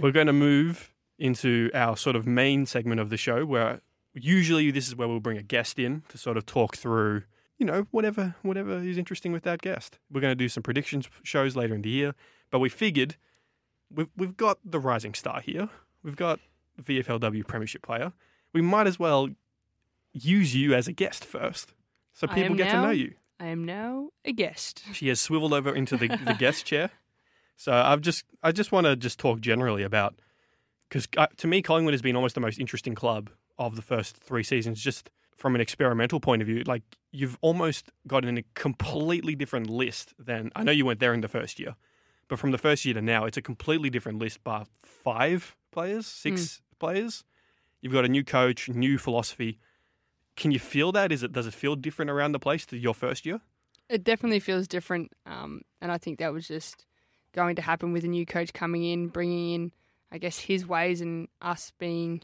we're going to move into our sort of main segment of the show where usually this is where we'll bring a guest in to sort of talk through, you know, whatever whatever is interesting with that guest. We're going to do some predictions shows later in the year, but we figured we've we've got the rising star here. We've got VFLW Premiership player. We might as well use you as a guest first, so people get to know you. I am now a guest. She has swiveled over into the, the guest chair. So I've just I just want to just talk generally about because to me Collingwood has been almost the most interesting club of the first three seasons, just from an experimental point of view. Like you've almost gotten a completely different list than I know you weren't there in the first year, but from the first year to now, it's a completely different list by five players, six players. You've got a new coach, new philosophy. Can you feel that? Is it does it feel different around the place to your first year? It definitely feels different, um, and I think that was just going to happen with a new coach coming in, bringing in, I guess, his ways and us being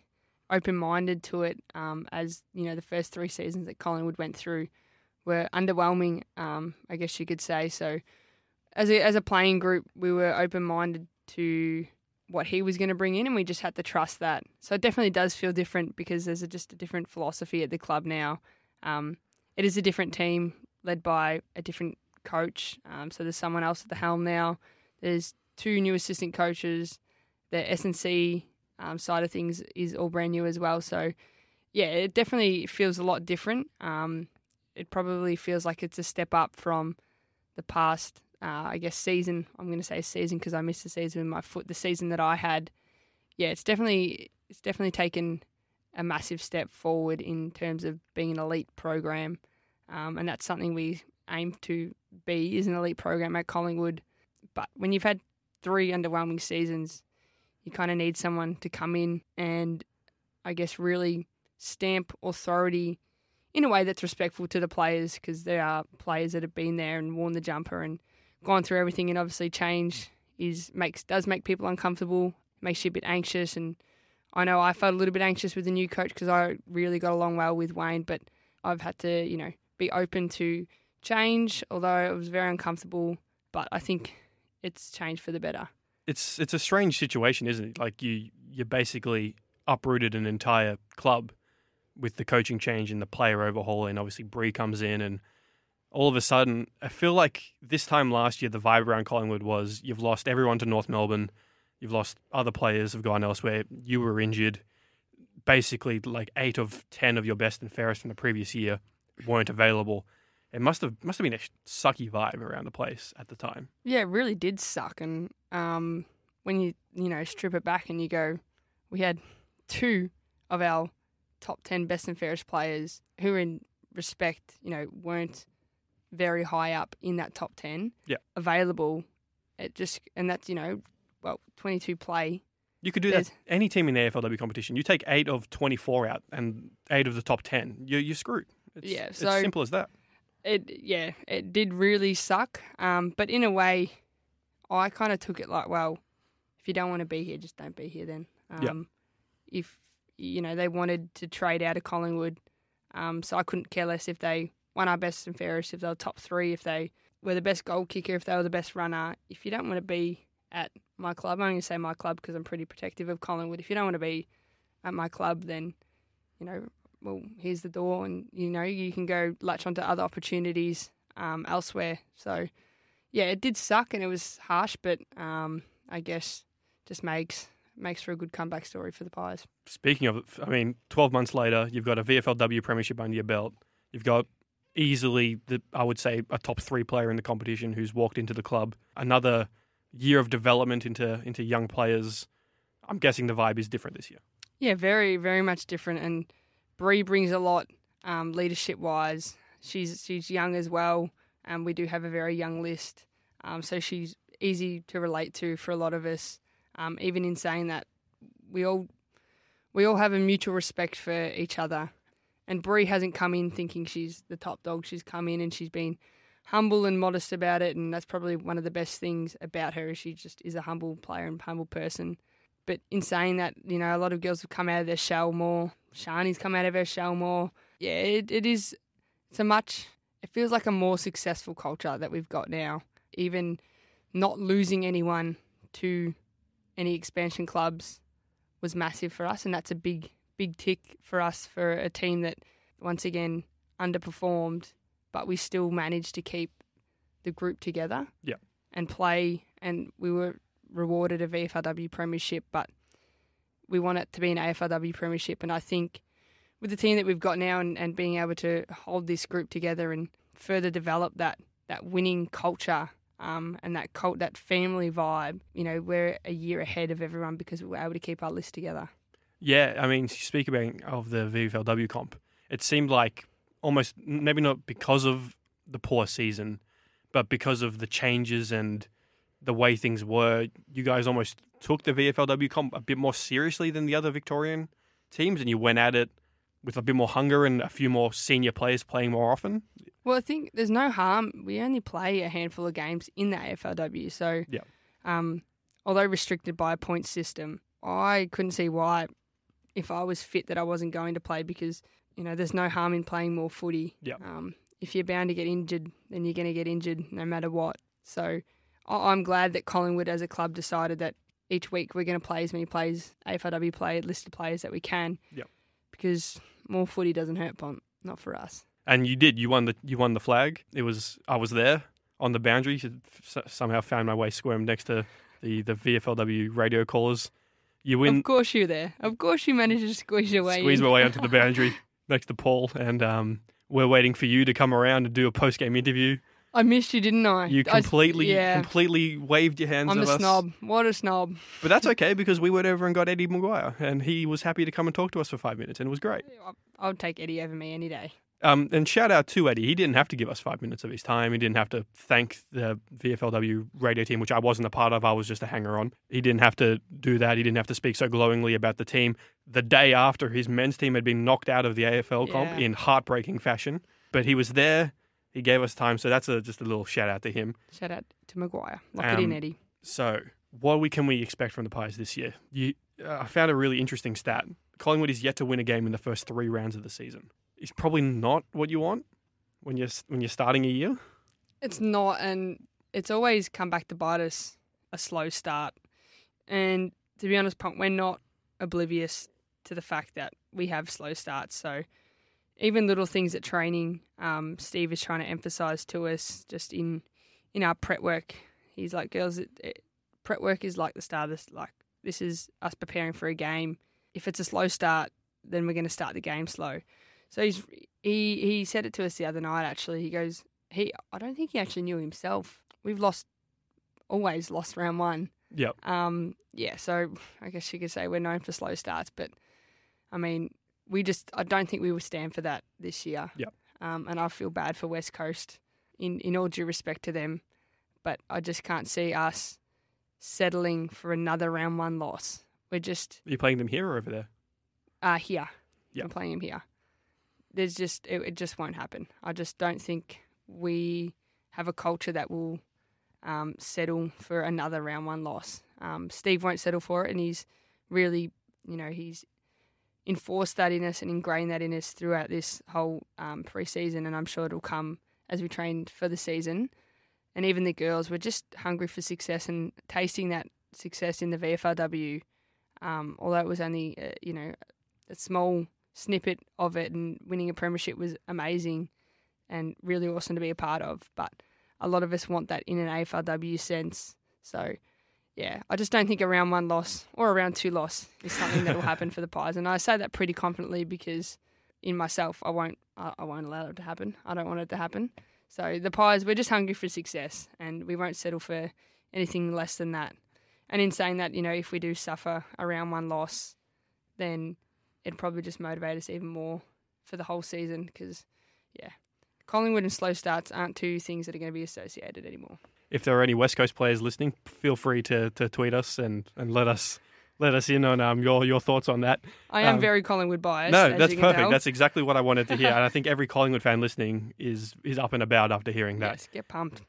open-minded to it. Um, as you know, the first three seasons that Collingwood went through were underwhelming, um, I guess you could say. So, as a as a playing group, we were open-minded to what he was going to bring in, and we just had to trust that. So it definitely does feel different because there's a, just a different philosophy at the club now. Um, it is a different team led by a different coach. Um, so there's someone else at the helm now. There's two new assistant coaches. The S and C um, side of things is all brand new as well. So yeah, it definitely feels a lot different. Um, it probably feels like it's a step up from the past. Uh, I guess season. I'm going to say season because I missed the season with my foot. The season that I had, yeah, it's definitely it's definitely taken a massive step forward in terms of being an elite program, um, and that's something we aim to be is an elite program at Collingwood. But when you've had three underwhelming seasons, you kind of need someone to come in and, I guess, really stamp authority in a way that's respectful to the players because there are players that have been there and worn the jumper and gone through everything and obviously change is makes does make people uncomfortable, makes you a bit anxious and I know I felt a little bit anxious with the new coach because I really got along well with Wayne, but I've had to, you know, be open to change, although it was very uncomfortable. But I think it's changed for the better. it's it's a strange situation, isn't it? Like you you basically uprooted an entire club with the coaching change and the player overhaul, and obviously Bree comes in, and all of a sudden, I feel like this time last year the vibe around Collingwood was you've lost everyone to North Melbourne, you've lost other players have gone elsewhere, you were injured. Basically, like eight of ten of your best and fairest from the previous year weren't available. It must have must have been a sucky vibe around the place at the time. Yeah, it really did suck. And um, when you you know strip it back and you go, we had two of our top ten best and fairest players who, in respect, you know, weren't very high up in that top ten. Yeah. available. It just and that's you know, well, twenty two play. You could do that. Any team in the AFLW competition, you take eight of twenty-four out and eight of the top ten, you're, you're screwed. It's, Yeah, it's simple as that. It yeah, it did really suck. Um, but in a way, I kind of took it like, well, if you don't want to be here, just don't be here then. Um, Yeah. If you know they wanted to trade out of Collingwood, um, so I couldn't care less if they won our best and fairest, if they were top three, if they were the best goal kicker, if they were the best runner. If you don't want to be at my club, I'm going to say my club because I'm pretty protective of Collingwood. If you don't want to be at my club, then you know well, here's the door, and you know you can go latch onto other opportunities um, elsewhere. So, yeah, it did suck and it was harsh, but um, I guess just makes makes for a good comeback story for the Pies. Speaking of, I mean, twelve months later, you've got a VFLW premiership under your belt. You've got easily the I would say a top three player in the competition who's walked into the club. Another year of development into into young players. I'm guessing the vibe is different this year. Yeah, very very much different, and Bree brings a lot um, leadership wise. She's she's young as well, and we do have a very young list, um, so she's easy to relate to for a lot of us. Um, even in saying that, we all we all have a mutual respect for each other. And Bree hasn't come in thinking she's the top dog. She's come in and she's been humble and modest about it, and that's probably one of the best things about her. Is she just is a humble player and humble person. But in saying that, you know, a lot of girls have come out of their shell more. Sharni's come out of her shell more. Yeah, it, it is. It's a much. It feels like a more successful culture that we've got now. Even not losing anyone to any expansion clubs was massive for us, and that's a big big tick for us for a team that once again underperformed, but we still managed to keep the group together. Yeah. And play, and we were rewarded a VFLW premiership, but we want it to be an AFLW premiership, and I think with the team that we've got now and, and being able to hold this group together and further develop that that winning culture um, and that cult that family vibe, you know, we're a year ahead of everyone because we're able to keep our list together. Yeah, I mean, speak about of the VFLW comp, it seemed like almost maybe not because of the poor season, but because of the changes and the way things were, you guys almost took the VFLW comp a bit more seriously than the other Victorian teams, and you went at it with a bit more hunger and a few more senior players playing more often. Well, I think there's no harm. We only play a handful of games in the AFLW, so Yeah. um, although restricted by a point system, I couldn't see why, if I was fit, that I wasn't going to play because you know there's no harm in playing more footy. Yeah. Um, if you're bound to get injured, then you're going to get injured no matter what. So I'm glad that Collingwood, as a club, decided that each week we're going to play as many players, AFLW play listed players that we can. Yep. Because more footy doesn't hurt, Pont. Not for us. And you did. You won the you won the flag. It was I was there on the boundary. Somehow found my way squirmed next to the the VFLW radio callers. You win. Of course you're there. Of course you managed to squeeze your way squeeze in. my way onto the boundary next to Paul, and um, we're waiting for you to come around and do a post game interview. I missed you, didn't I? You I completely, yeah. completely waved your hands I'm a us. snob. What a snob. But that's okay because we went over and got Eddie McGuire, and he was happy to come and talk to us for five minutes, and it was great. I would take Eddie over me any day. Um, and shout out to Eddie. He didn't have to give us five minutes of his time. He didn't have to thank the VFLW radio team, which I wasn't a part of. I was just a hanger on. He didn't have to do that. He didn't have to speak so glowingly about the team the day after his men's team had been knocked out of the AFL comp Yeah. in heartbreaking fashion. But he was there. He gave us time. So that's a, just a little shout out to him. Shout out to McGuire. Lock it in, Um, Eddie. So, what we can we expect from the Pies this year? You, uh, I found a really interesting stat. Collingwood is yet to win a game in the first three rounds of the season. It's probably not what you want when you're when you're starting a year. It's not, and it's always come back to bite us a slow start. And to be honest, Punk, we're not oblivious to the fact that we have slow starts. So even little things at training, um, Steve is trying to emphasise to us just in in our prep work. He's like, girls, it, it, prep work is like the start of this. Like this is us preparing for a game. If it's a slow start, then we're going to start the game slow. So he's he he said it to us the other night. Actually, he goes, he I don't think he actually knew himself. We've lost always lost round one. Yep. Um, yeah, so I guess you could say we're known for slow starts, but I mean, we just I don't think we will stand for that this year. Yep. Um, and I feel bad for West Coast in in all due respect to them, but I just can't see us settling for another round one loss. We're just Are you playing them here or over there? uh here. Yep. I'm playing them here. There's just it, it just won't happen. I just don't think we have a culture that will um, settle for another round one loss. Um, Steve won't settle for it, and he's really, you know, he's enforced that in us and ingrained that in us throughout this whole um, preseason, and I'm sure it'll come as we train for the season. And even the girls, we're just hungry for success and tasting that success in the VFLW. Um, although it was only, uh, you know, a small snippet of it, and winning a premiership was amazing and really awesome to be a part of. But a lot of us want that in an AFLW sense. So, yeah, I just don't think a round one loss or a round two loss is something that will happen for the Pies. And I say that pretty confidently because in myself, I won't, I, I won't allow it to happen. I don't want it to happen. So the Pies, we're just hungry for success, and we won't settle for anything less than that. And in saying that, you know, if we do suffer a round one loss, then it'd probably just motivate us even more for the whole season because, yeah, Collingwood and slow starts aren't two things that are going to be associated anymore. If there are any West Coast players listening, feel free to, to tweet us and, and let us let us in on um, your your thoughts on that. I am Um, very Collingwood biased. no, that's perfect. tell. That's exactly what I wanted to hear, and I think every Collingwood fan listening is is up and about after hearing that. Yes, get pumped.